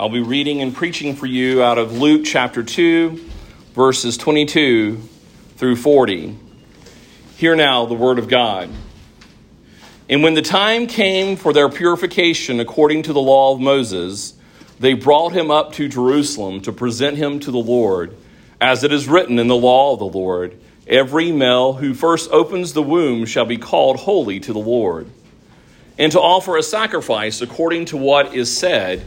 I'll be reading and preaching for you out of Luke chapter 2, verses 22 through 40. Hear now the word of God. And when the time came for their purification according to the law of Moses, they brought him up to Jerusalem to present him to the Lord, as it is written in the law of the Lord Every male who first opens the womb shall be called holy to the Lord, and to offer a sacrifice according to what is said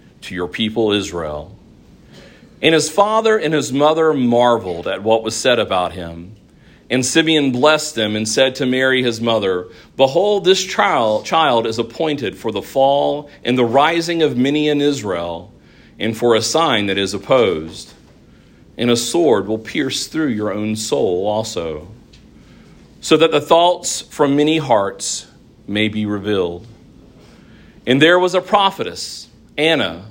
to your people Israel. And his father and his mother marveled at what was said about him. And Simeon blessed them and said to Mary his mother, Behold, this child, child is appointed for the fall and the rising of many in Israel, and for a sign that is opposed and a sword will pierce through your own soul also, so that the thoughts from many hearts may be revealed. And there was a prophetess, Anna,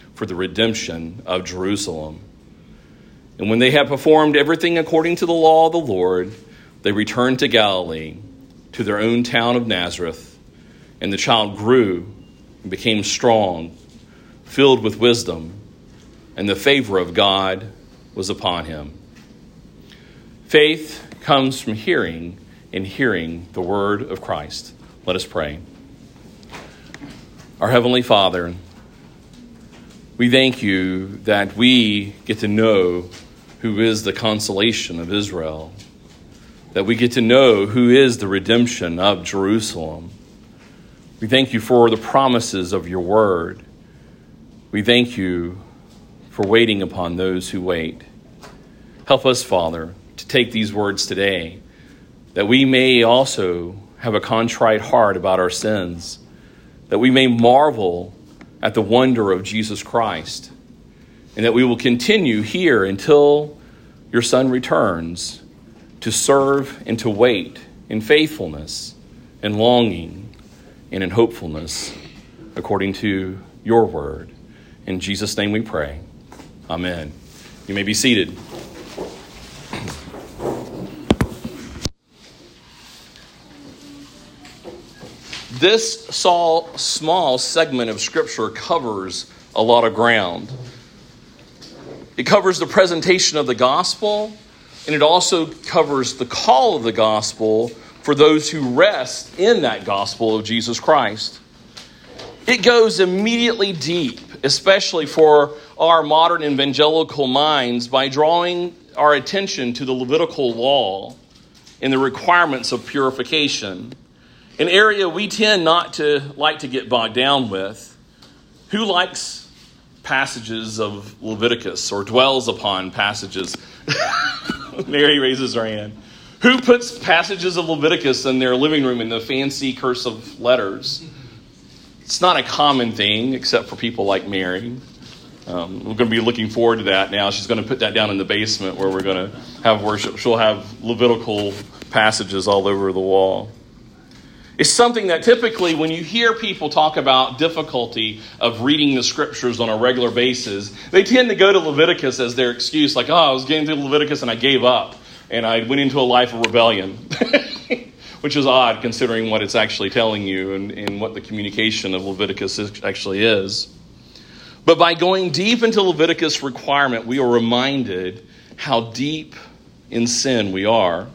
for the redemption of Jerusalem. And when they had performed everything according to the law of the Lord, they returned to Galilee, to their own town of Nazareth. And the child grew and became strong, filled with wisdom and the favor of God was upon him. Faith comes from hearing, and hearing the word of Christ. Let us pray. Our Heavenly Father, we thank you that we get to know who is the consolation of Israel, that we get to know who is the redemption of Jerusalem. We thank you for the promises of your word. We thank you for waiting upon those who wait. Help us, Father, to take these words today, that we may also have a contrite heart about our sins, that we may marvel at the wonder of Jesus Christ, and that we will continue here until your Son returns to serve and to wait in faithfulness and longing and in hopefulness according to your word. In Jesus' name we pray. Amen. You may be seated. This small segment of Scripture covers a lot of ground. It covers the presentation of the gospel, and it also covers the call of the gospel for those who rest in that gospel of Jesus Christ. It goes immediately deep, especially for our modern evangelical minds by drawing our attention to the Levitical law and the requirements of purification, an area we tend not to like to get bogged down with. Who likes passages of Leviticus or dwells upon passages? Mary raises her hand. Who puts passages of Leviticus in their living room in the fancy cursive letters? It's not a common thing except for people like Mary. Um, we're going to be looking forward to that now. She's going to put that down in the basement where we're going to have worship. She'll have Levitical passages all over the wall. It's something that typically, when you hear people talk about difficulty of reading the scriptures on a regular basis, they tend to go to Leviticus as their excuse, like, oh, I was getting through Leviticus and I gave up and I went into a life of rebellion. Which is odd considering what it's actually telling you and, and what the communication of Leviticus is, actually is. But by going deep into Leviticus requirement, we are reminded how deep in sin we are.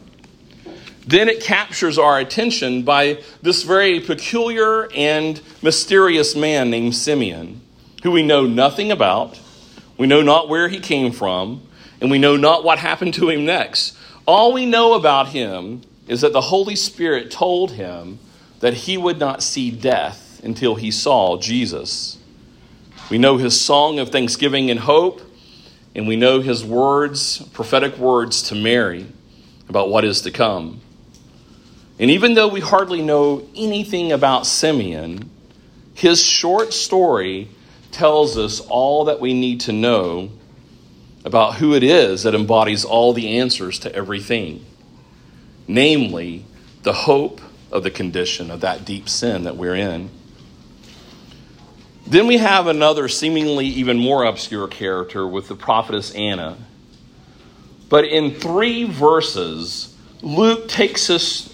Then it captures our attention by this very peculiar and mysterious man named Simeon, who we know nothing about. We know not where he came from, and we know not what happened to him next. All we know about him is that the Holy Spirit told him that he would not see death until he saw Jesus. We know his song of thanksgiving and hope, and we know his words, prophetic words to Mary about what is to come. And even though we hardly know anything about Simeon, his short story tells us all that we need to know about who it is that embodies all the answers to everything, namely, the hope of the condition of that deep sin that we're in. Then we have another seemingly even more obscure character with the prophetess Anna. But in three verses, Luke takes us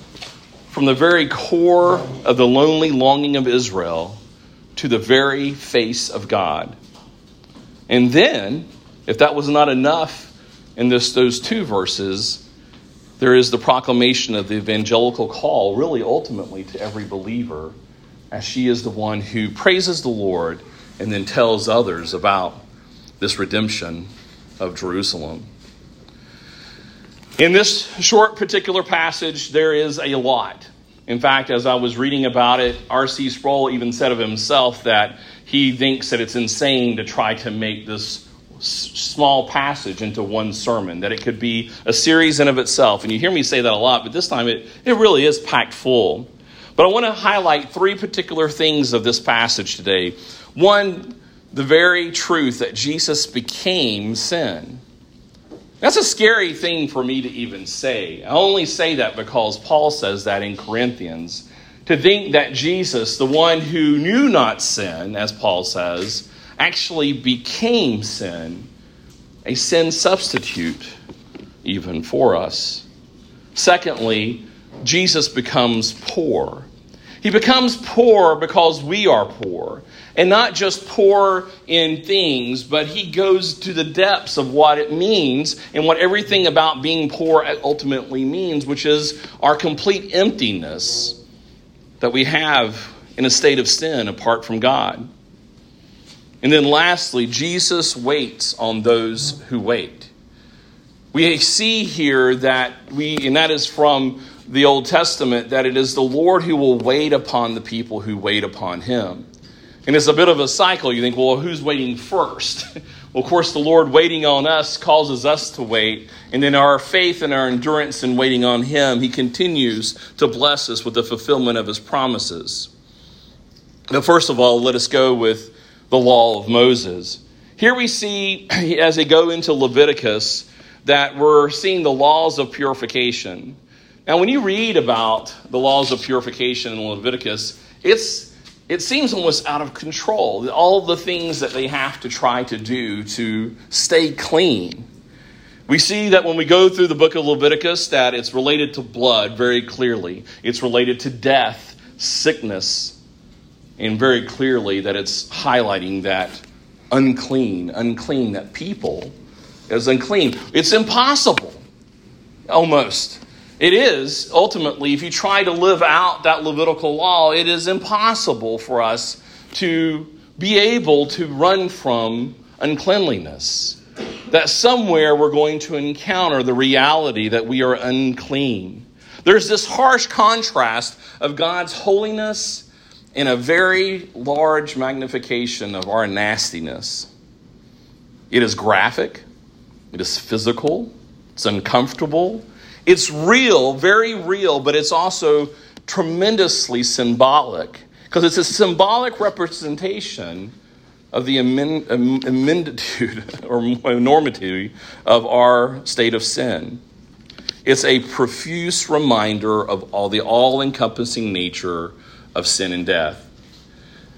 from the very core of the lonely longing of Israel to the very face of God. And then, if that was not enough in this, those two verses, there is the proclamation of the evangelical call, really ultimately to every believer as she is the one who praises the Lord and then tells others about this redemption of Jerusalem. In this short particular passage, there is a lot. In fact, as I was reading about it, R.C. Sproul even said of himself that he thinks that it's insane to try to make this small passage into one sermon, that it could be a series in of itself. And you hear me say that a lot, but this time it, it really is packed full. But I want to highlight three particular things of this passage today. One, the very truth that Jesus became sin. That's a scary thing for me to even say. I only say that because Paul says that in Corinthians. To think that Jesus, the one who knew not sin, as Paul says, actually became sin, a sin substitute even for us. Secondly, Jesus becomes poor. He becomes poor because we are poor. And not just poor in things, but he goes to the depths of what it means and what everything about being poor ultimately means, which is our complete emptiness that we have in a state of sin apart from God. And then lastly, Jesus waits on those who wait. We see here that we, and that is from the Old Testament, that it is the Lord who will wait upon the people who wait upon him. And it's a bit of a cycle. You think, well, who's waiting first? well, of course, the Lord waiting on us causes us to wait. And then our faith and our endurance in waiting on Him, He continues to bless us with the fulfillment of His promises. But first of all, let us go with the law of Moses. Here we see, as they go into Leviticus, that we're seeing the laws of purification. Now, when you read about the laws of purification in Leviticus, it's, it seems almost out of control. All the things that they have to try to do to stay clean. We see that when we go through the book of Leviticus that it's related to blood very clearly. It's related to death, sickness, and very clearly that it's highlighting that unclean, unclean, that people is unclean. It's impossible, almost. It is, ultimately, if you try to live out that Levitical law, it is impossible for us to be able to run from uncleanliness. That somewhere we're going to encounter the reality that we are unclean. There's this harsh contrast of God's holiness and a very large magnification of our nastiness. It is graphic, it is physical, it's uncomfortable, it's real, very real, but it's also tremendously symbolic because it's a symbolic representation of the amenditude or enormity of our state of sin. It's a profuse reminder of all the all encompassing nature of sin and death.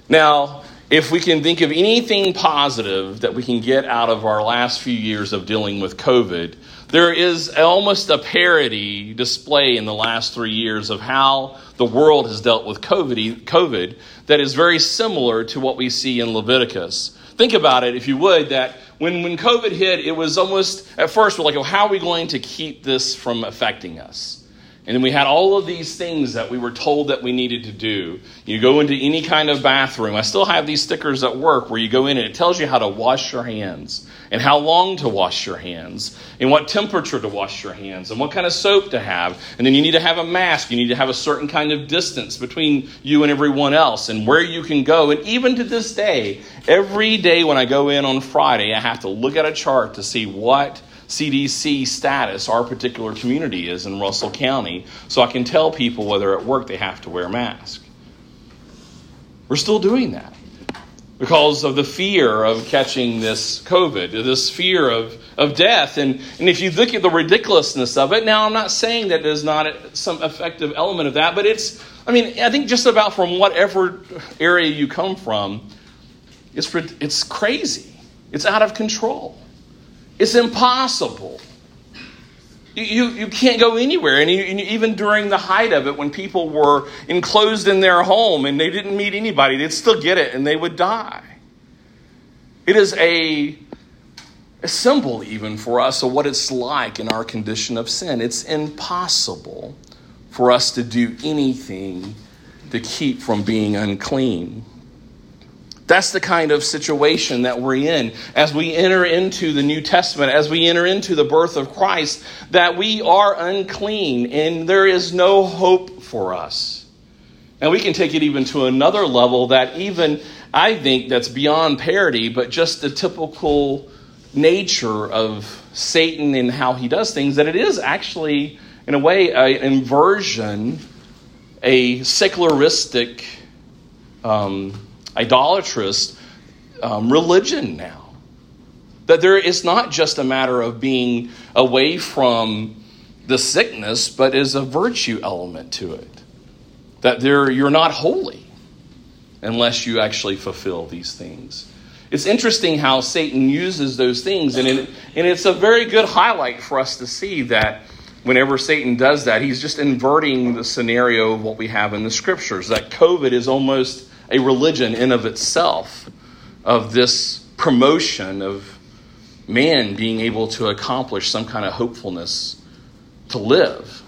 Now, if we can think of anything positive that we can get out of our last few years of dealing with COVID, there is almost a parody display in the last three years of how the world has dealt with COVID, COVID that is very similar to what we see in Leviticus. Think about it, if you would, that when, when COVID hit, it was almost, at first, we're like, well, how are we going to keep this from affecting us? And then we had all of these things that we were told that we needed to do. You go into any kind of bathroom. I still have these stickers at work where you go in and it tells you how to wash your hands and how long to wash your hands and what temperature to wash your hands and what kind of soap to have. And then you need to have a mask. You need to have a certain kind of distance between you and everyone else and where you can go. And even to this day, every day when I go in on Friday, I have to look at a chart to see what CDC status our particular community is in Russell County so I can tell people whether at work they have to wear a mask. We're still doing that because of the fear of catching this COVID, this fear of, of death. And, and if you look at the ridiculousness of it, now I'm not saying that there's not some effective element of that, but it's, I mean, I think just about from whatever area you come from, it's, it's crazy. It's out of control. It's impossible. You, you can't go anywhere. And, even during the height of it, when people were enclosed in their home and they didn't meet anybody, they'd still get it and they would die. It is a, a symbol, even for us, of what it's like in our condition of sin. It's impossible for us to do anything to keep from being unclean. That's the kind of situation that we're in as we enter into the New Testament, as we enter into the birth of Christ, that we are unclean and there is no hope for us. And we can take it even to another level that even I think that's beyond parody, but just the typical nature of Satan and how he does things, that it is actually, in a way, an inversion, a secularistic. Um, idolatrous um, religion now. That there is not just a matter of being away from the sickness, but is a virtue element to it. That there, you're not holy unless you actually fulfill these things. It's interesting how Satan uses those things, and, it, and it's a very good highlight for us to see that whenever Satan does that, he's just inverting the scenario of what we have in the scriptures. That COVID is almost a religion in of itself of this promotion of man being able to accomplish some kind of hopefulness to live.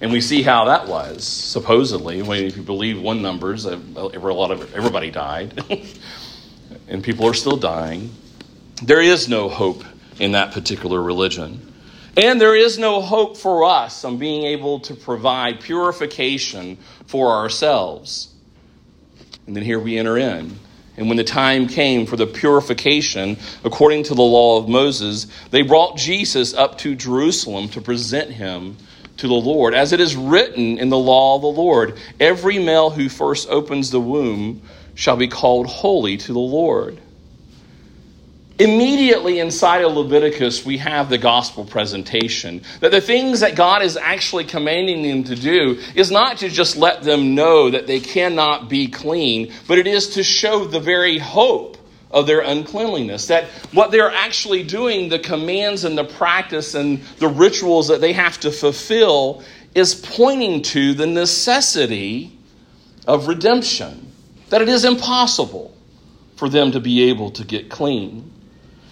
And we see how that was, supposedly. When if you believe one numbers, uh, a lot of everybody died, and people are still dying. There is no hope in that particular religion. And there is no hope for us on being able to provide purification for ourselves. And then here we enter in. And when the time came for the purification according to the law of Moses, they brought Jesus up to Jerusalem to present him to the Lord. As it is written in the law of the Lord, every male who first opens the womb shall be called holy to the Lord. Immediately inside of Leviticus, we have the gospel presentation. That the things that God is actually commanding them to do is not to just let them know that they cannot be clean, but it is to show the very hope of their uncleanliness. That what they're actually doing, the commands and the practice and the rituals that they have to fulfill, is pointing to the necessity of redemption. That it is impossible for them to be able to get clean.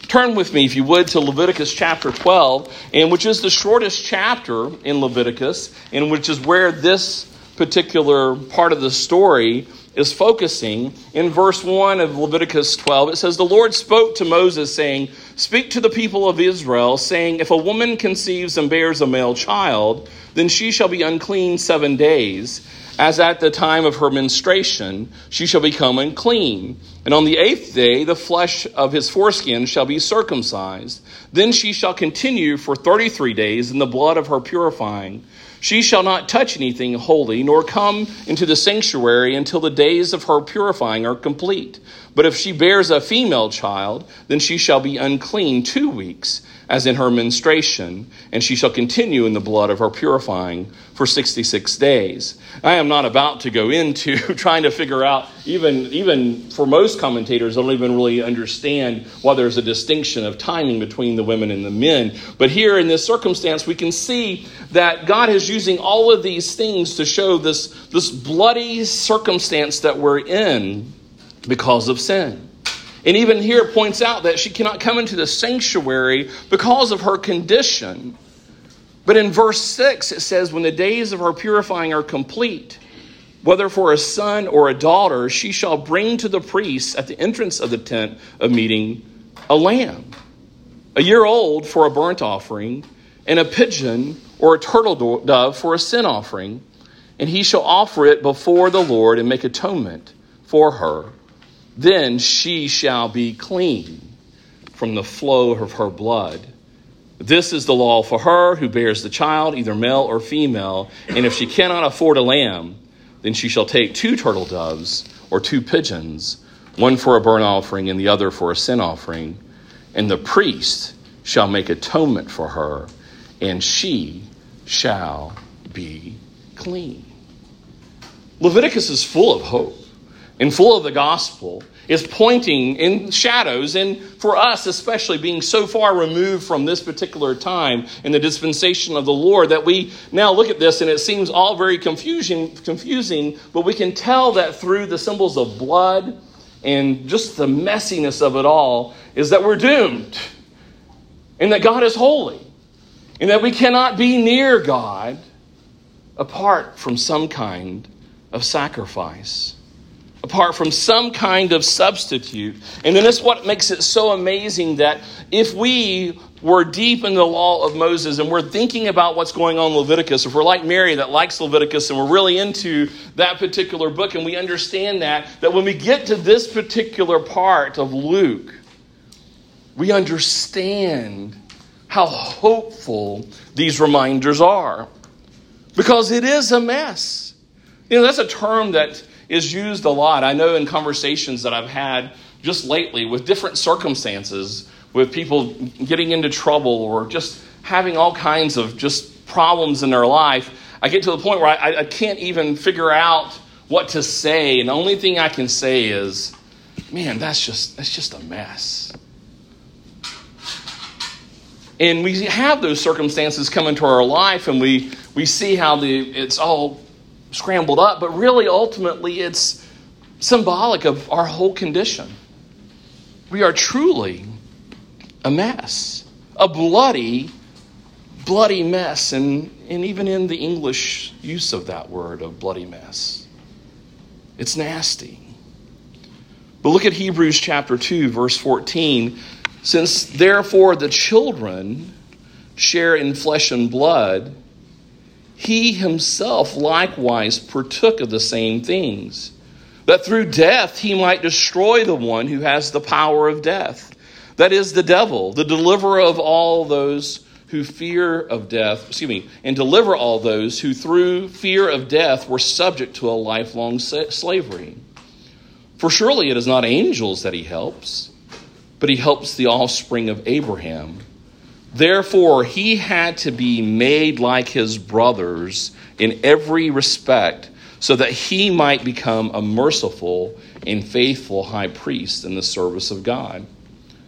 Turn with me, if you would, to Leviticus chapter 12, and which is the shortest chapter in Leviticus, and which is where this particular part of the story is focusing. In verse 1 of Leviticus 12, it says, The Lord spoke to Moses, saying, Speak to the people of Israel, saying, If a woman conceives and bears a male child, then she shall be unclean seven days as at the time of her menstruation, she shall become unclean. And on the eighth day, the flesh of his foreskin shall be circumcised. Then she shall continue for 33 days in the blood of her purifying. She shall not touch anything holy, nor come into the sanctuary until the days of her purifying are complete. But if she bears a female child, then she shall be unclean two weeks, as in her menstruation, and she shall continue in the blood of her purifying for 66 days. I am not about to go into trying to figure out, even, even for most commentators, don't even really understand why there's a distinction of timing between the women and the men. But here in this circumstance, we can see that God is using all of these things to show this, this bloody circumstance that we're in because of sin. And even here it points out that she cannot come into the sanctuary because of her condition. But in verse 6, it says, When the days of her purifying are complete, whether for a son or a daughter, she shall bring to the priest at the entrance of the tent of meeting a lamb, a year old for a burnt offering, and a pigeon or a turtle dove for a sin offering. And he shall offer it before the Lord and make atonement for her then she shall be clean from the flow of her blood. This is the law for her who bears the child, either male or female. And if she cannot afford a lamb, then she shall take two turtle doves or two pigeons, one for a burnt offering and the other for a sin offering. And the priest shall make atonement for her, and she shall be clean. Leviticus is full of hope and full of the gospel is pointing in shadows and for us especially being so far removed from this particular time in the dispensation of the lord that we now look at this and it seems all very confusing confusing but we can tell that through the symbols of blood and just the messiness of it all is that we're doomed and that god is holy and that we cannot be near god apart from some kind of sacrifice apart from some kind of substitute. And then that's what makes it so amazing that if we were deep in the law of Moses and we're thinking about what's going on in Leviticus, if we're like Mary that likes Leviticus and we're really into that particular book and we understand that, that when we get to this particular part of Luke, we understand how hopeful these reminders are. Because it is a mess. You know, that's a term that is used a lot. I know in conversations that I've had just lately with different circumstances, with people getting into trouble or just having all kinds of just problems in their life, I get to the point where I, I can't even figure out what to say. And the only thing I can say is, man, that's just, that's just a mess. And we have those circumstances come into our life and we, we see how the, it's all scrambled up, but really, ultimately, it's symbolic of our whole condition. We are truly a mess, a bloody, bloody mess, and, and even in the English use of that word, of bloody mess. It's nasty. But look at Hebrews chapter 2, verse 14. Since therefore the children share in flesh and blood, he himself likewise partook of the same things, that through death he might destroy the one who has the power of death, that is, the devil, the deliverer of all those who fear of death, excuse me, and deliver all those who through fear of death were subject to a lifelong slavery. For surely it is not angels that he helps, but he helps the offspring of Abraham. Therefore, he had to be made like his brothers in every respect, so that he might become a merciful and faithful high priest in the service of God,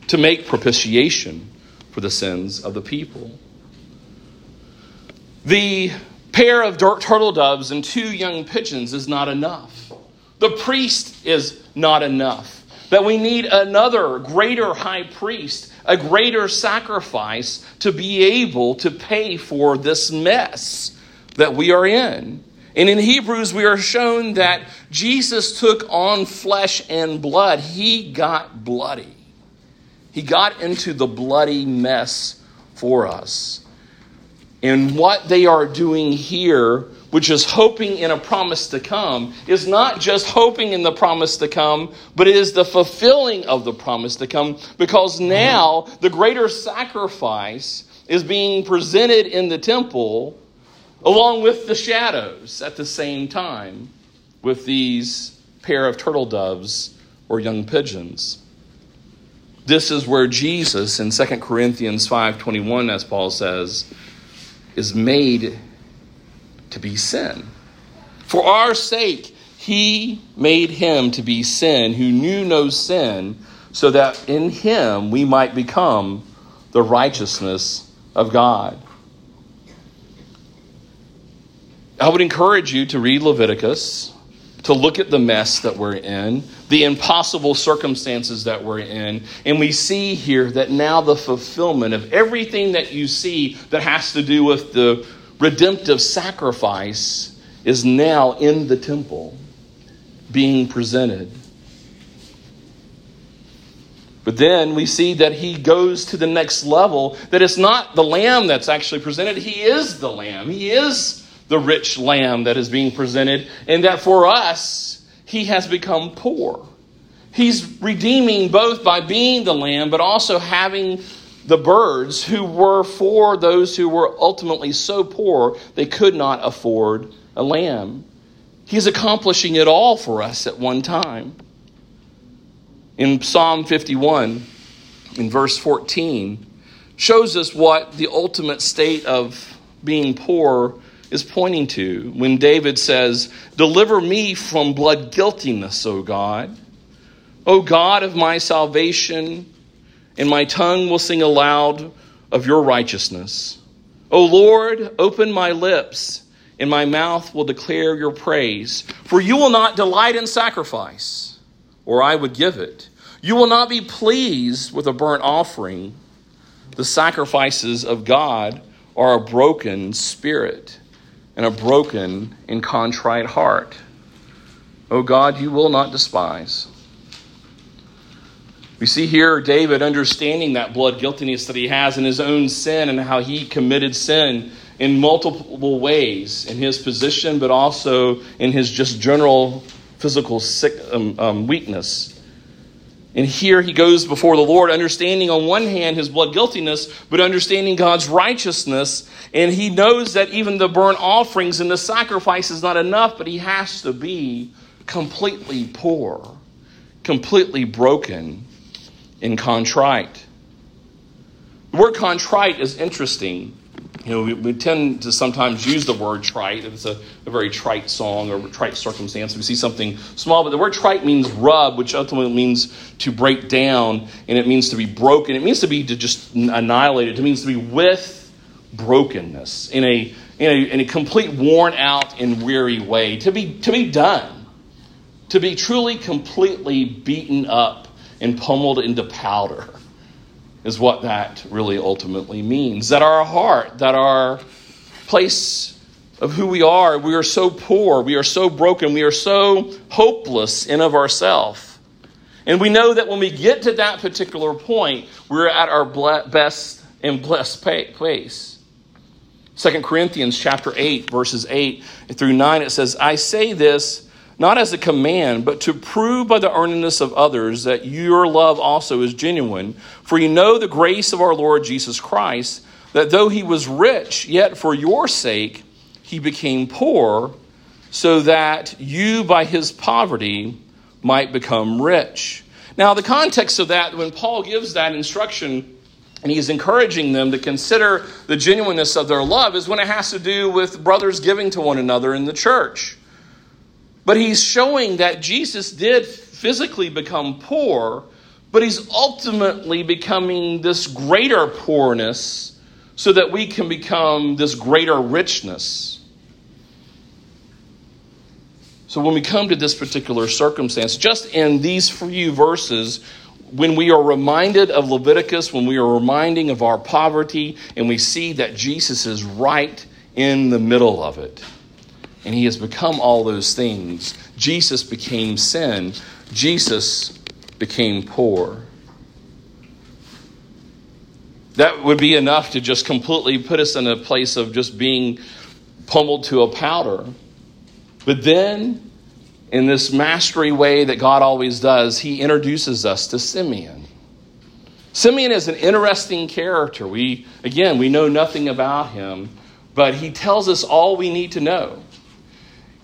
to make propitiation for the sins of the people. The pair of turtle doves and two young pigeons is not enough. The priest is not enough. That we need another greater high priest a greater sacrifice to be able to pay for this mess that we are in. And in Hebrews, we are shown that Jesus took on flesh and blood. He got bloody. He got into the bloody mess for us. And what they are doing here which is hoping in a promise to come, is not just hoping in the promise to come, but it is the fulfilling of the promise to come because mm-hmm. now the greater sacrifice is being presented in the temple along with the shadows at the same time with these pair of turtle doves or young pigeons. This is where Jesus in 2 Corinthians 5:21 as Paul says is made to be sin. For our sake he made him to be sin who knew no sin so that in him we might become the righteousness of God. I would encourage you to read Leviticus, to look at the mess that we're in, the impossible circumstances that we're in. And we see here that now the fulfillment of everything that you see that has to do with the redemptive sacrifice is now in the temple being presented. But then we see that he goes to the next level, that it's not the lamb that's actually presented, he is the lamb. He is the rich lamb that is being presented, and that for us, he has become poor. He's redeeming both by being the lamb, but also having the birds who were for those who were ultimately so poor they could not afford a lamb. He's accomplishing it all for us at one time. In Psalm 51, in verse 14, shows us what the ultimate state of being poor is pointing to when David says, Deliver me from blood guiltiness, O God. O God of my salvation, and my tongue will sing aloud of your righteousness. O Lord, open my lips, and my mouth will declare your praise. For you will not delight in sacrifice, or I would give it. You will not be pleased with a burnt offering. The sacrifices of God are a broken spirit and a broken and contrite heart. O God, you will not despise. We see here David understanding that blood guiltiness that he has in his own sin and how he committed sin in multiple ways in his position, but also in his just general physical sick, um, um, weakness. And here he goes before the Lord, understanding on one hand his blood guiltiness, but understanding God's righteousness. And he knows that even the burnt offerings and the sacrifice is not enough, but he has to be completely poor, completely broken and contrite. The word contrite is interesting you know, we, we, tend to sometimes use the word trite. It's a, a, very trite song or trite circumstance. We see something small, but the word trite means rub, which ultimately means to break down, and it means to be broken. It means to be to just annihilated. it. Means to be with brokenness in a, in a, in a complete worn out and weary way. To be, to be done. To be truly, completely beaten up and pummeled into powder is what that really ultimately means. That our heart, that our place of who we are, we are so poor, we are so broken, we are so hopeless in of ourselves. And we know that when we get to that particular point, we're at our best and blessed place. 2 Corinthians chapter 8 verses 8 through 9 it says, "I say this not as a command, but to prove by the earnestness of others that your love also is genuine. For you know the grace of our Lord Jesus Christ, that though he was rich, yet for your sake he became poor, so that you by his poverty might become rich. Now, the context of that, when Paul gives that instruction, and he's encouraging them to consider the genuineness of their love, is when it has to do with brothers giving to one another in the church. But he's showing that Jesus did physically become poor, but he's ultimately becoming this greater poorness so that we can become this greater richness. So when we come to this particular circumstance, just in these few verses, when we are reminded of Leviticus, when we are reminding of our poverty, and we see that Jesus is right in the middle of it and he has become all those things. Jesus became sin, Jesus became poor. That would be enough to just completely put us in a place of just being pummeled to a powder. But then, in this mastery way that God always does, he introduces us to Simeon. Simeon is an interesting character. We again, we know nothing about him, but he tells us all we need to know.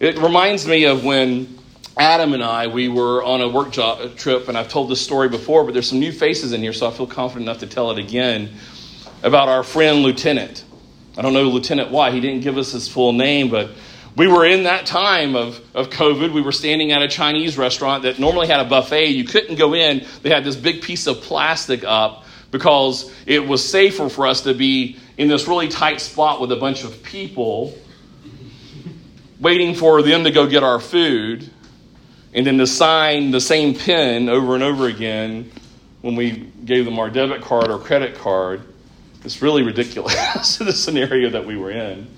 It reminds me of when Adam and I, we were on a work job, trip, and I've told this story before, but there's some new faces in here, so I feel confident enough to tell it again about our friend Lieutenant. I don't know Lieutenant why, he didn't give us his full name, but we were in that time of, of COVID. We were standing at a Chinese restaurant that normally had a buffet. You couldn't go in, they had this big piece of plastic up because it was safer for us to be in this really tight spot with a bunch of people waiting for them to go get our food and then to sign the same pen over and over again when we gave them our debit card or credit card. It's really ridiculous, the scenario that we were in.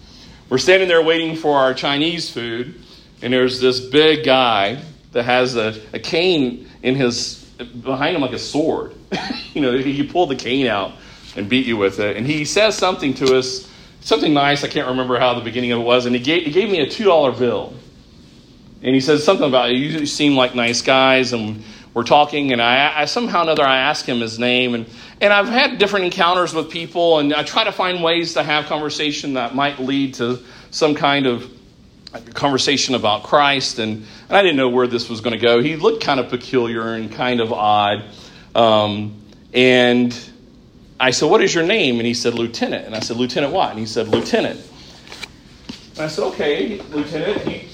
We're standing there waiting for our Chinese food, and there's this big guy that has a, a cane in his behind him like a sword. you know, he pulled the cane out and beat you with it. And he says something to us, something nice. I can't remember how the beginning of it was. And he gave, he gave me a $2 bill. And he says something about, you seem like nice guys. And we're talking. And I, I somehow or another, I ask him his name. And, and I've had different encounters with people. And I try to find ways to have conversation that might lead to some kind of conversation about Christ, and, and I didn't know where this was going to go. He looked kind of peculiar and kind of odd. Um, and I said, What is your name? And he said, Lieutenant. And I said, Lieutenant what? And he said, Lieutenant. And I said, Okay, Lieutenant,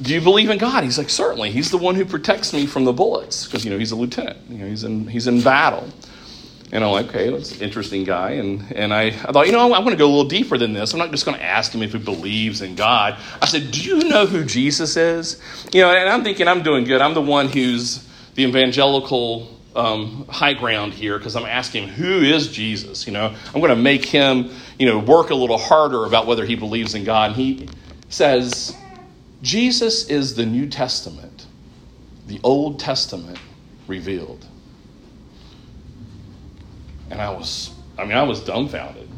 do you believe in God? He's like, Certainly. He's the one who protects me from the bullets because, you know, he's a lieutenant. You know, he's in, he's in battle. And I'm like, okay, that's an interesting guy. And, and I, I thought, you know, I want to go a little deeper than this. I'm not just going to ask him if he believes in God. I said, do you know who Jesus is? You know, and I'm thinking I'm doing good. I'm the one who's the evangelical um, high ground here because I'm asking who is Jesus? You know, I'm going to make him, you know, work a little harder about whether he believes in God. And he says, Jesus is the New Testament, the Old Testament revealed. And I was, I mean, I was dumbfounded.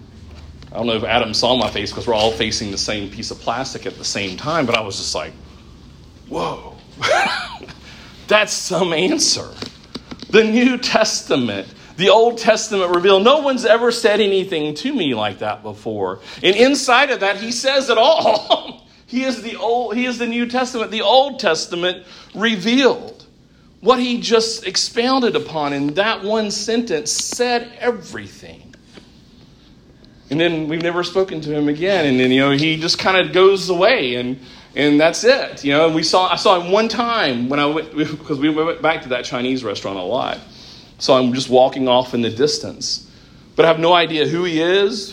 I don't know if Adam saw my face because we're all facing the same piece of plastic at the same time, but I was just like, whoa, that's some answer. The New Testament, the Old Testament revealed. No one's ever said anything to me like that before. And inside of that, he says it all. he is the old, he is the New Testament, the Old Testament revealed. What he just expounded upon in that one sentence said everything. And then we've never spoken to him again. And then, you know, he just kind of goes away and and that's it. You know, and we saw I saw him one time when I went because we went back to that Chinese restaurant a lot. So I'm just walking off in the distance. But I have no idea who he is,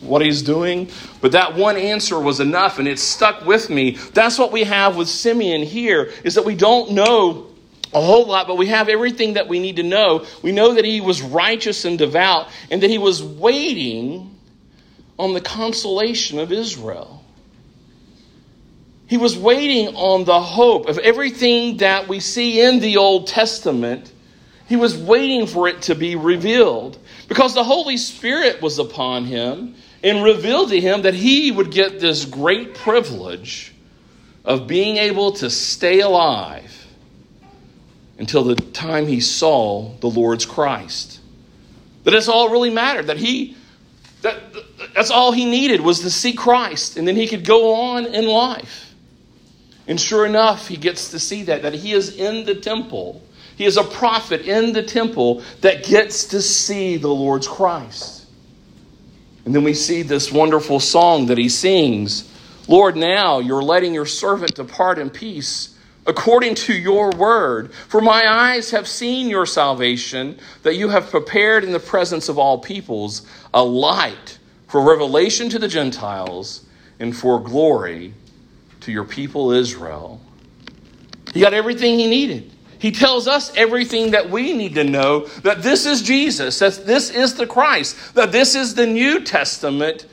what he's doing. But that one answer was enough and it stuck with me. That's what we have with Simeon here, is that we don't know a whole lot, but we have everything that we need to know. We know that he was righteous and devout, and that he was waiting on the consolation of Israel. He was waiting on the hope of everything that we see in the Old Testament. He was waiting for it to be revealed because the Holy Spirit was upon him and revealed to him that he would get this great privilege of being able to stay alive until the time he saw the Lord's Christ. That it's all really mattered. That he that that's all he needed was to see Christ, and then he could go on in life. And sure enough, he gets to see that, that he is in the temple. He is a prophet in the temple that gets to see the Lord's Christ. And then we see this wonderful song that he sings Lord, now you're letting your servant depart in peace according to your word. For my eyes have seen your salvation, that you have prepared in the presence of all peoples a light for revelation to the Gentiles and for glory to your people Israel. He got everything he needed. He tells us everything that we need to know that this is Jesus, that this is the Christ, that this is the New Testament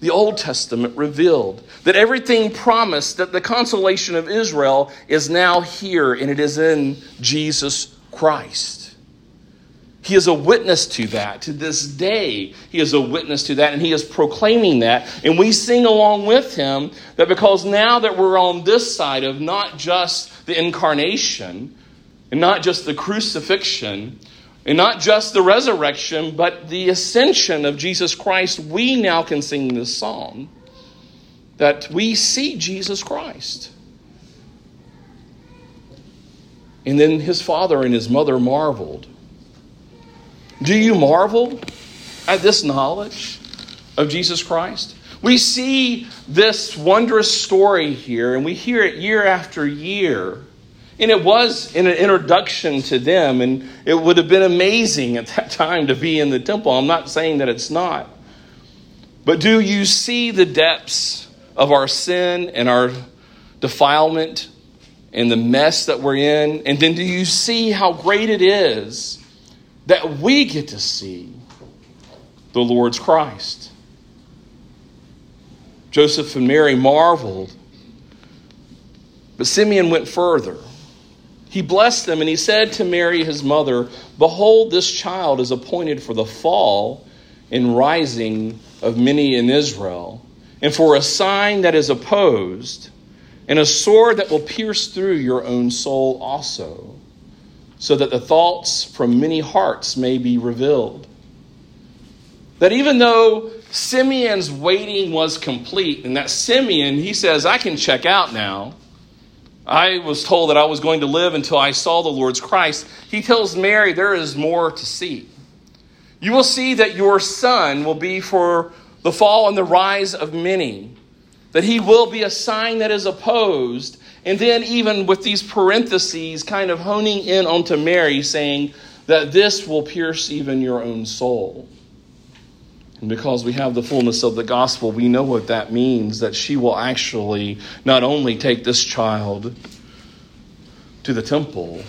the Old Testament revealed. That everything promised that the consolation of Israel is now here and it is in Jesus Christ. He is a witness to that. To this day, he is a witness to that, and he is proclaiming that. And we sing along with him that because now that we're on this side of not just the incarnation and not just the crucifixion, And not just the resurrection, but the ascension of Jesus Christ, we now can sing this song that we see Jesus Christ. And then his father and his mother marveled. Do you marvel at this knowledge of Jesus Christ? We see this wondrous story here, and we hear it year after year. And it was an introduction to them, and it would have been amazing at that time to be in the temple. I'm not saying that it's not. But do you see the depths of our sin and our defilement and the mess that we're in? And then do you see how great it is that we get to see the Lord's Christ? Joseph and Mary marveled. But Simeon went further. He blessed them and he said to Mary, his mother, Behold, this child is appointed for the fall and rising of many in Israel, and for a sign that is opposed, and a sword that will pierce through your own soul also, so that the thoughts from many hearts may be revealed. That even though Simeon's waiting was complete, and that Simeon, he says, I can check out now. I was told that I was going to live until I saw the Lord's Christ. He tells Mary, There is more to see. You will see that your son will be for the fall and the rise of many, that he will be a sign that is opposed. And then, even with these parentheses, kind of honing in onto Mary, saying that this will pierce even your own soul. And because we have the fullness of the gospel, we know what that means that she will actually not only take this child to the temple,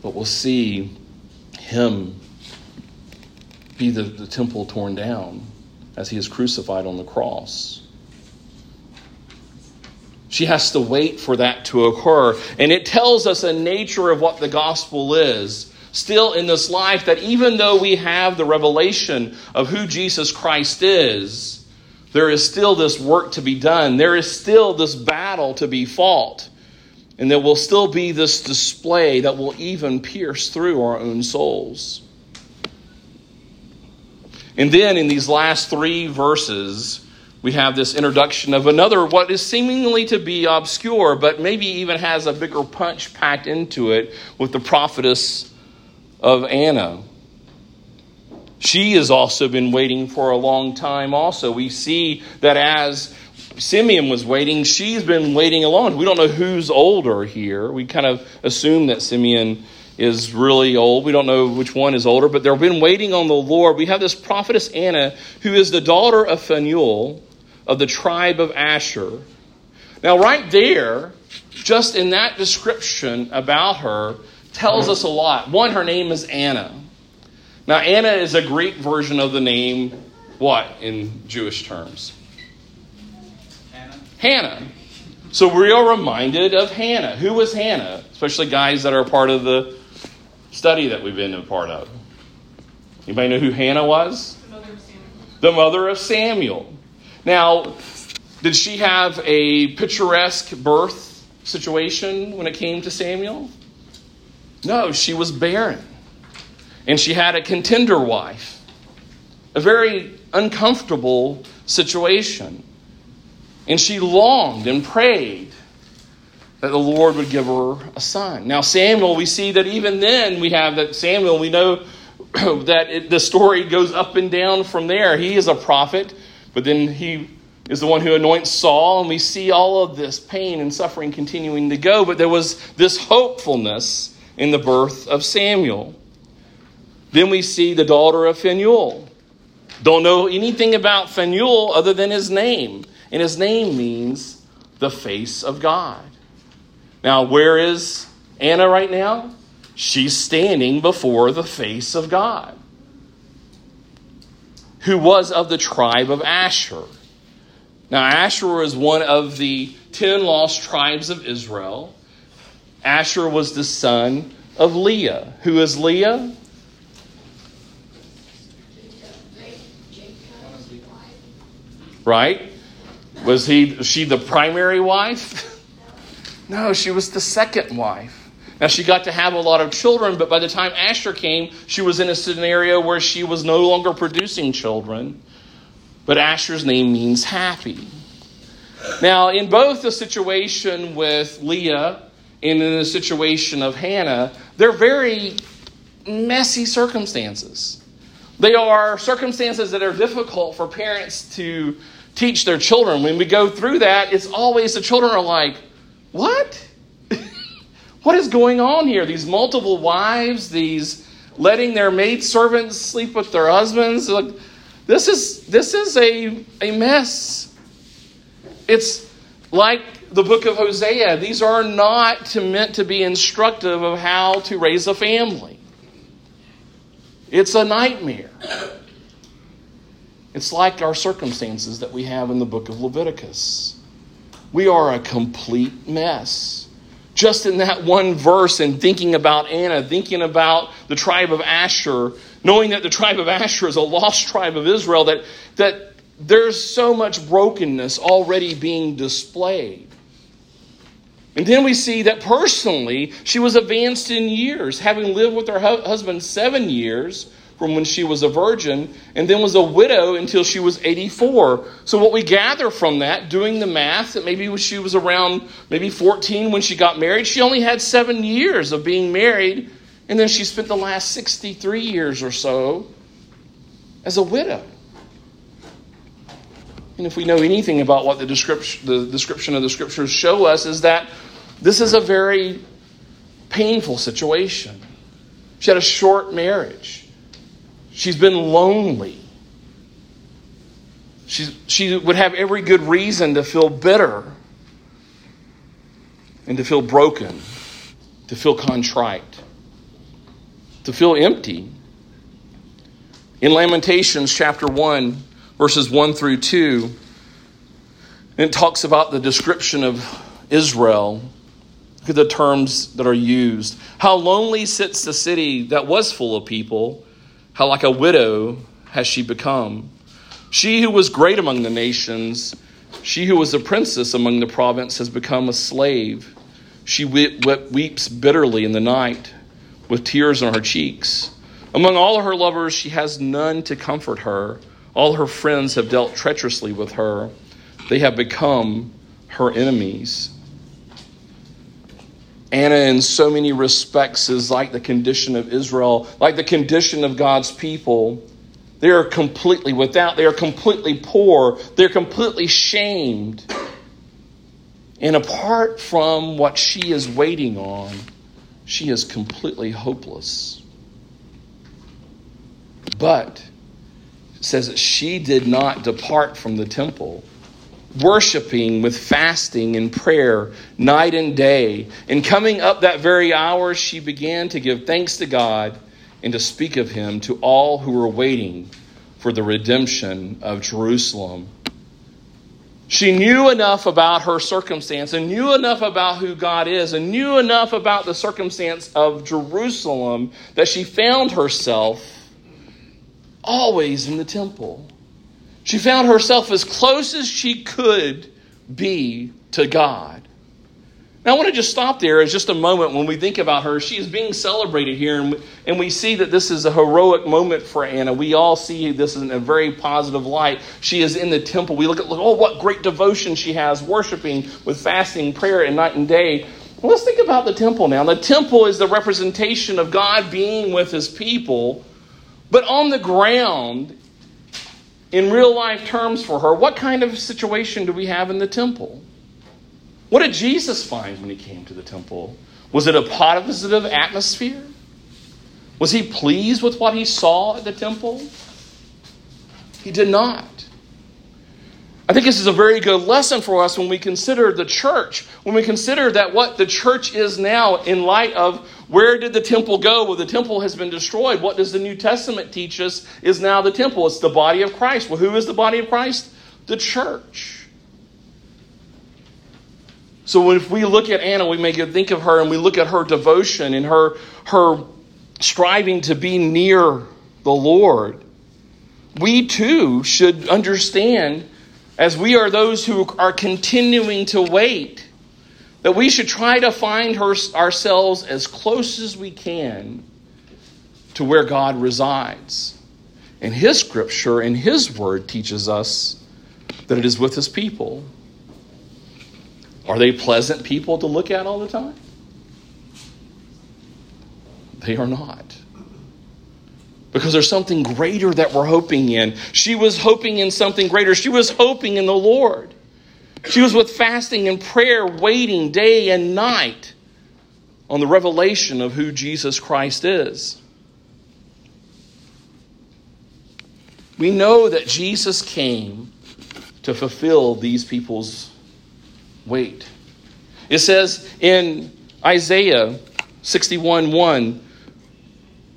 but will see him be the, the temple torn down as he is crucified on the cross. She has to wait for that to occur. And it tells us a nature of what the gospel is still in this life that even though we have the revelation of who Jesus Christ is, there is still this work to be done. There is still this battle to be fought. And there will still be this display that will even pierce through our own souls. And then in these last three verses, we have this introduction of another, what is seemingly to be obscure, but maybe even has a bigger punch packed into it with the prophetess of Anna. She has also been waiting for a long time, also. We see that as Simeon was waiting, she's been waiting alone. We don't know who's older here. We kind of assume that Simeon is really old. We don't know which one is older, but they've been waiting on the Lord. We have this prophetess Anna, who is the daughter of Phanuel of the tribe of Asher. Now, right there, just in that description about her, tells us a lot. One, her name is Anna. Now, Anna is a Greek version of the name, what, in Jewish terms? Hannah. Hannah. So we are reminded of Hannah. Who was Hannah? Especially guys that are part of the study that we've been a part of. Anybody know who Hannah was? The mother of Samuel. The mother of Samuel. Now, did she have a picturesque birth situation when it came to Samuel? No, she was barren. And she had a contender wife. A very uncomfortable situation. And she longed and prayed that the Lord would give her a son. Now, Samuel, we see that even then we have that Samuel, we know that it, the story goes up and down from there. He is a prophet, but then he is the one who anoints Saul, and we see all of this pain and suffering continuing to go. But there was this hopefulness in the birth of Samuel. Then we see the daughter of Phanuel. Don't know anything about Phanuel other than his name. And his name means the face of God. Now, where is Anna right now? She's standing before the face of God, who was of the tribe of Asher. Now, Asher is one of the ten lost tribes of Israel. Asher was the son of Leah. Who is Leah? Right? Was he she the primary wife? No, she was the second wife. Now, she got to have a lot of children, but by the time Asher came, she was in a scenario where she was no longer producing children. But Asher's name means happy. Now, in both the situation with Leah and in the situation of Hannah, they're very messy circumstances. They are circumstances that are difficult for parents to teach their children. When we go through that, it's always the children are like, What? What is going on here? These multiple wives, these letting their maid servants sleep with their husbands. Like, this is this is a, a mess. It's like the book of Hosea. These are not to, meant to be instructive of how to raise a family. It's a nightmare. It's like our circumstances that we have in the book of Leviticus. We are a complete mess. Just in that one verse, and thinking about Anna, thinking about the tribe of Asher, knowing that the tribe of Asher is a lost tribe of Israel, that, that there's so much brokenness already being displayed. And then we see that personally, she was advanced in years, having lived with her husband seven years from when she was a virgin, and then was a widow until she was 84. So, what we gather from that, doing the math, that maybe she was around maybe 14 when she got married, she only had seven years of being married, and then she spent the last 63 years or so as a widow. And if we know anything about what the description, the description of the scriptures show us, is that this is a very painful situation. She had a short marriage. She's been lonely. She's, she would have every good reason to feel bitter and to feel broken, to feel contrite, to feel empty. In Lamentations chapter 1, verses 1 through 2. It talks about the description of Israel. Look at the terms that are used. How lonely sits the city that was full of people. How like a widow has she become. She who was great among the nations, she who was a princess among the province, has become a slave. She weeps bitterly in the night with tears on her cheeks. Among all her lovers, she has none to comfort her. All her friends have dealt treacherously with her, they have become her enemies. Anna, in so many respects, is like the condition of Israel, like the condition of God's people. They are completely without, they are completely poor, they're completely shamed. And apart from what she is waiting on, she is completely hopeless. But says that she did not depart from the temple, worshiping with fasting and prayer night and day. And coming up that very hour, she began to give thanks to God and to speak of him to all who were waiting for the redemption of Jerusalem. She knew enough about her circumstance and knew enough about who God is and knew enough about the circumstance of Jerusalem that she found herself always in the temple. She found herself as close as she could be to God. Now, I want to just stop there as just a moment when we think about her. She is being celebrated here, and we, and we see that this is a heroic moment for Anna. We all see this in a very positive light. She is in the temple. We look at, look, oh, what great devotion she has, worshiping with fasting, prayer, and night and day. Well, let's think about the temple now. The temple is the representation of God being with his people but on the ground, in real life terms for her, what kind of situation do we have in the temple? What did Jesus find when he came to the temple? Was it a positive atmosphere? Was he pleased with what he saw at the temple? He did not. I think this is a very good lesson for us when we consider the church, when we consider that what the church is now in light of where did the temple go? Well, the temple has been destroyed. What does the New Testament teach us is now the temple? It's the body of Christ. Well, who is the body of Christ? The church. So if we look at Anna, we may think of her and we look at her devotion and her, her striving to be near the Lord. We too should understand as we are those who are continuing to wait, that we should try to find her, ourselves as close as we can to where God resides. And His scripture and His word teaches us that it is with His people. Are they pleasant people to look at all the time? They are not. Because there's something greater that we're hoping in. She was hoping in something greater. She was hoping in the Lord. She was with fasting and prayer, waiting day and night on the revelation of who Jesus Christ is. We know that Jesus came to fulfill these people's wait. It says in Isaiah 61 1,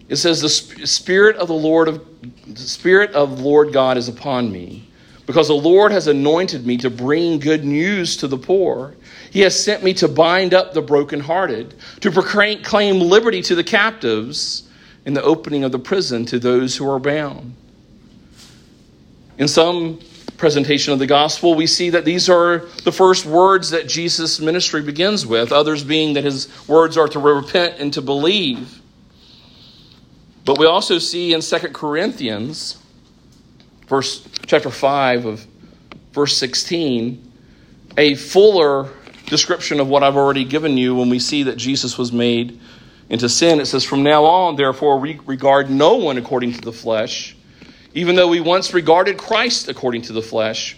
it says, The Spirit of the Lord of the Spirit of Lord God is upon me, because the Lord has anointed me to bring good news to the poor. He has sent me to bind up the brokenhearted, to proclaim liberty to the captives, and the opening of the prison to those who are bound. In some presentation of the gospel, we see that these are the first words that Jesus' ministry begins with, others being that his words are to repent and to believe. But we also see in 2 Corinthians, verse chapter 5 of verse 16, a fuller description of what I've already given you when we see that Jesus was made into sin. It says, From now on, therefore, we regard no one according to the flesh. Even though we once regarded Christ according to the flesh,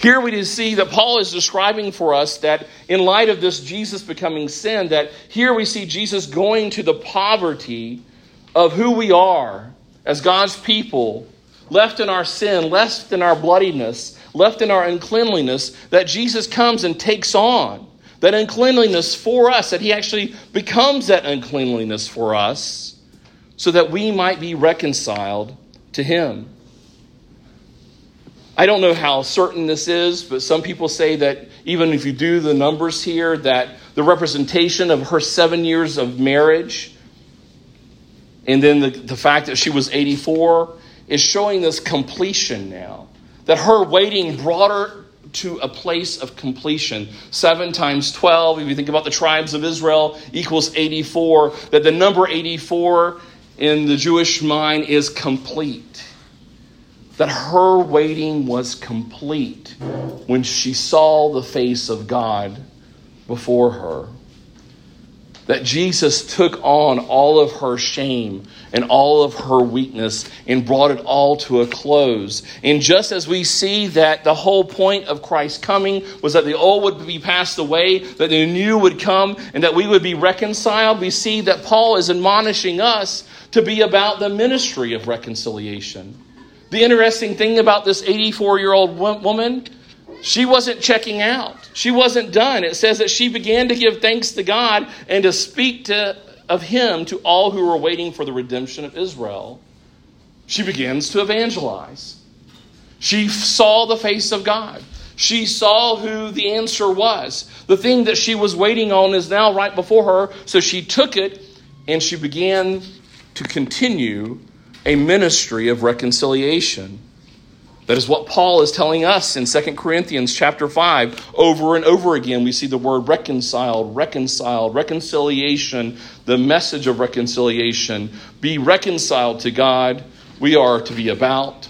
Here we see that Paul is describing for us that in light of this Jesus becoming sin, that here we see Jesus going to the poverty of who we are as God's people left in our sin, left in our bloodiness, left in our uncleanliness, that Jesus comes and takes on that uncleanliness for us, that he actually becomes that uncleanliness for us, so that we might be reconciled to him. I don't know how certain this is, but some people say that even if you do the numbers here, that the representation of her seven years of marriage and then the, the fact that she was 84 is showing this completion now. That her waiting brought her to a place of completion. 7 times 12, if you think about the tribes of Israel, equals 84. That the number 84 in the Jewish mind is complete. That her waiting was complete when she saw the face of God before her that Jesus took on all of her shame and all of her weakness and brought it all to a close. And just as we see that the whole point of Christ's coming was that the old would be passed away, that the new would come, and that we would be reconciled, we see that Paul is admonishing us to be about the ministry of reconciliation. The interesting thing about this 84 year old woman she wasn't checking out. She wasn't done. It says that she began to give thanks to God and to speak to, of Him to all who were waiting for the redemption of Israel. She begins to evangelize. She saw the face of God. She saw who the answer was. The thing that she was waiting on is now right before her. So she took it and she began to continue a ministry of reconciliation. That is what Paul is telling us in 2 Corinthians chapter 5. Over and over again, we see the word reconciled, reconciled, reconciliation, the message of reconciliation. Be reconciled to God. We are to be about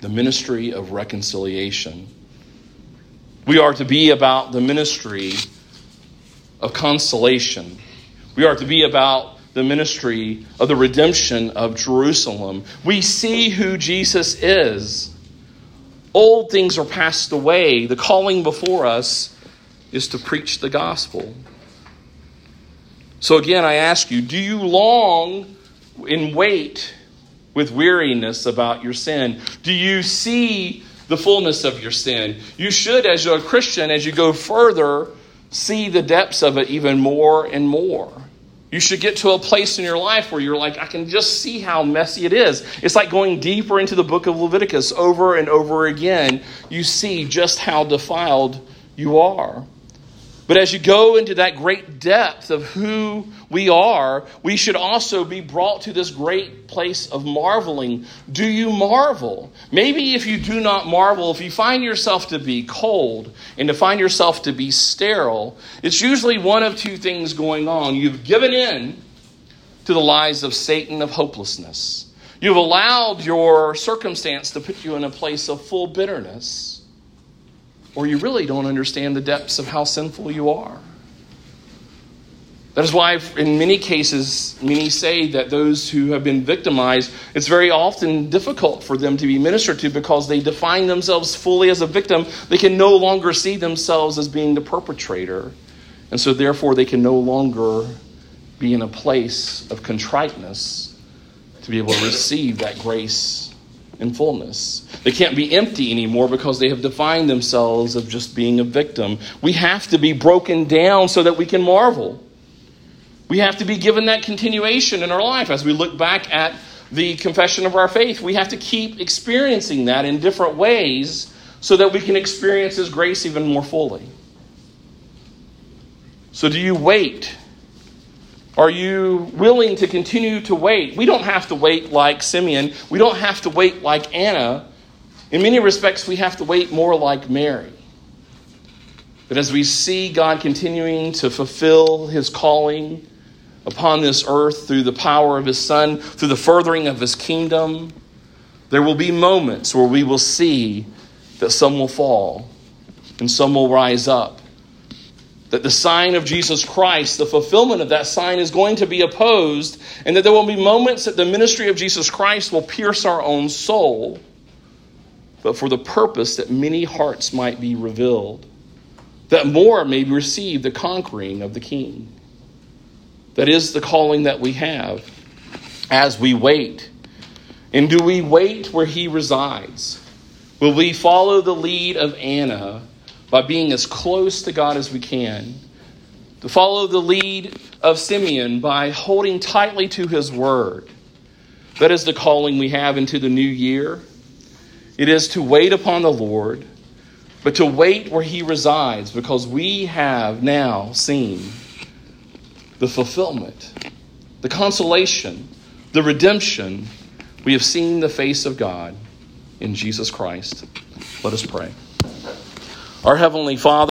the ministry of reconciliation. We are to be about the ministry of consolation. We are to be about the ministry of the redemption of Jerusalem. We see who Jesus is. Old things are passed away. The calling before us is to preach the gospel. So again, I ask you do you long and wait with weariness about your sin? Do you see the fullness of your sin? You should, as a Christian, as you go further, see the depths of it even more and more. You should get to a place in your life where you're like, I can just see how messy it is. It's like going deeper into the book of Leviticus over and over again. You see just how defiled you are. But as you go into that great depth of who we are, we should also be brought to this great place of marveling. Do you marvel? Maybe if you do not marvel, if you find yourself to be cold and to find yourself to be sterile, it's usually one of two things going on. You've given in to the lies of Satan of hopelessness, you've allowed your circumstance to put you in a place of full bitterness or you really don't understand the depths of how sinful you are. That is why, in many cases, many say that those who have been victimized, it's very often difficult for them to be ministered to because they define themselves fully as a victim. They can no longer see themselves as being the perpetrator. And so, therefore, they can no longer be in a place of contriteness to be able to receive that grace in fullness. They can't be empty anymore because they have defined themselves of just being a victim. We have to be broken down so that we can marvel. We have to be given that continuation in our life as we look back at the confession of our faith. We have to keep experiencing that in different ways so that we can experience His grace even more fully. So, do you wait are you willing to continue to wait? We don't have to wait like Simeon. We don't have to wait like Anna. In many respects, we have to wait more like Mary. But as we see God continuing to fulfill his calling upon this earth through the power of his Son, through the furthering of his kingdom, there will be moments where we will see that some will fall and some will rise up that the sign of Jesus Christ, the fulfillment of that sign, is going to be opposed, and that there will be moments that the ministry of Jesus Christ will pierce our own soul, but for the purpose that many hearts might be revealed, that more may receive the conquering of the King. That is the calling that we have as we wait. And do we wait where he resides? Will we follow the lead of Anna? By being as close to God as we can, to follow the lead of Simeon by holding tightly to his word. That is the calling we have into the new year. It is to wait upon the Lord, but to wait where he resides because we have now seen the fulfillment, the consolation, the redemption. We have seen the face of God in Jesus Christ. Let us pray. Our Heavenly Father,